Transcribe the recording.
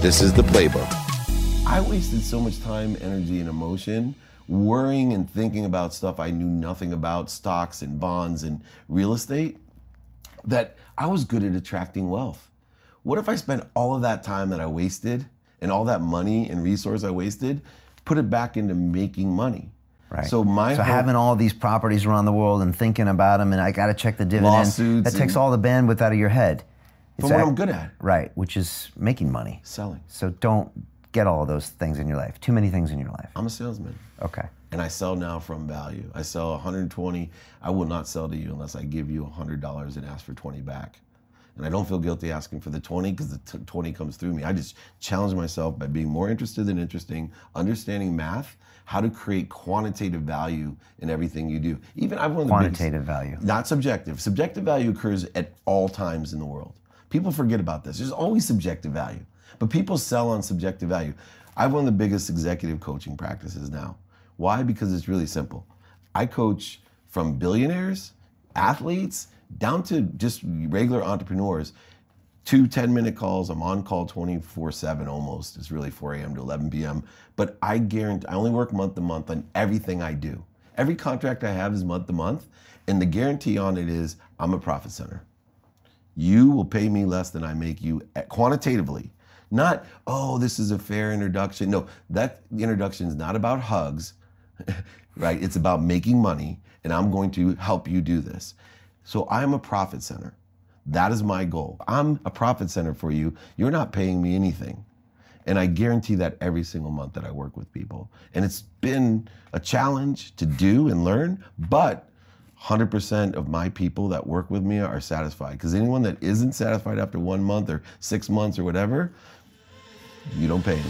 This is the playbook. I wasted so much time, energy, and emotion worrying and thinking about stuff I knew nothing about, stocks and bonds and real estate, that I was good at attracting wealth. What if I spent all of that time that I wasted and all that money and resource I wasted, put it back into making money? Right. So my so hope- having all these properties around the world and thinking about them, and I got to check the dividend. Lawsuits that takes all the bandwidth out of your head. From what I'm good at, Right, which is making money. selling. So don't get all of those things in your life. Too many things in your life. I'm a salesman. Okay. and I sell now from value. I sell 120. I will not sell to you unless I give you $100 and ask for 20 back. And I don't feel guilty asking for the 20 because the t- 20 comes through me. I just challenge myself by being more interested than interesting, understanding math, how to create quantitative value in everything you do. Even I've one of the biggest- Quantitative value. not subjective. Subjective value occurs at all times in the world. People forget about this. There's always subjective value, but people sell on subjective value. I have one of the biggest executive coaching practices now. Why? Because it's really simple. I coach from billionaires, athletes, down to just regular entrepreneurs. Two 10 minute calls. I'm on call 24 7 almost. It's really 4 a.m. to 11 p.m. But I guarantee, I only work month to month on everything I do. Every contract I have is month to month. And the guarantee on it is I'm a profit center. You will pay me less than I make you quantitatively. Not, oh, this is a fair introduction. No, that introduction is not about hugs, right? It's about making money, and I'm going to help you do this. So I'm a profit center. That is my goal. I'm a profit center for you. You're not paying me anything. And I guarantee that every single month that I work with people. And it's been a challenge to do and learn, but 100% of my people that work with me are satisfied. Because anyone that isn't satisfied after one month or six months or whatever, you don't pay them.